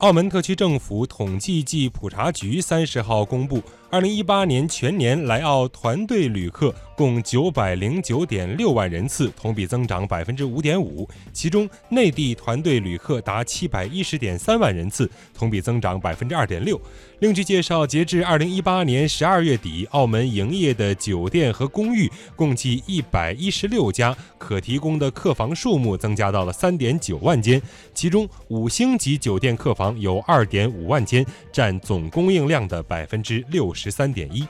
澳门特区政府统计暨普查局三十号公布，二零一八年全年来澳团队旅客共九百零九点六万人次，同比增长百分之五点五。其中，内地团队旅客达七百一十点三万人次，同比增长百分之二点六。另据介绍，截至二零一八年十二月底，澳门营业的酒店和公寓共计一百一十六家，可提供的客房数目增加到了三点九万间，其中五星级酒店客房有二点五万间，占总供应量的百分之六十三点一。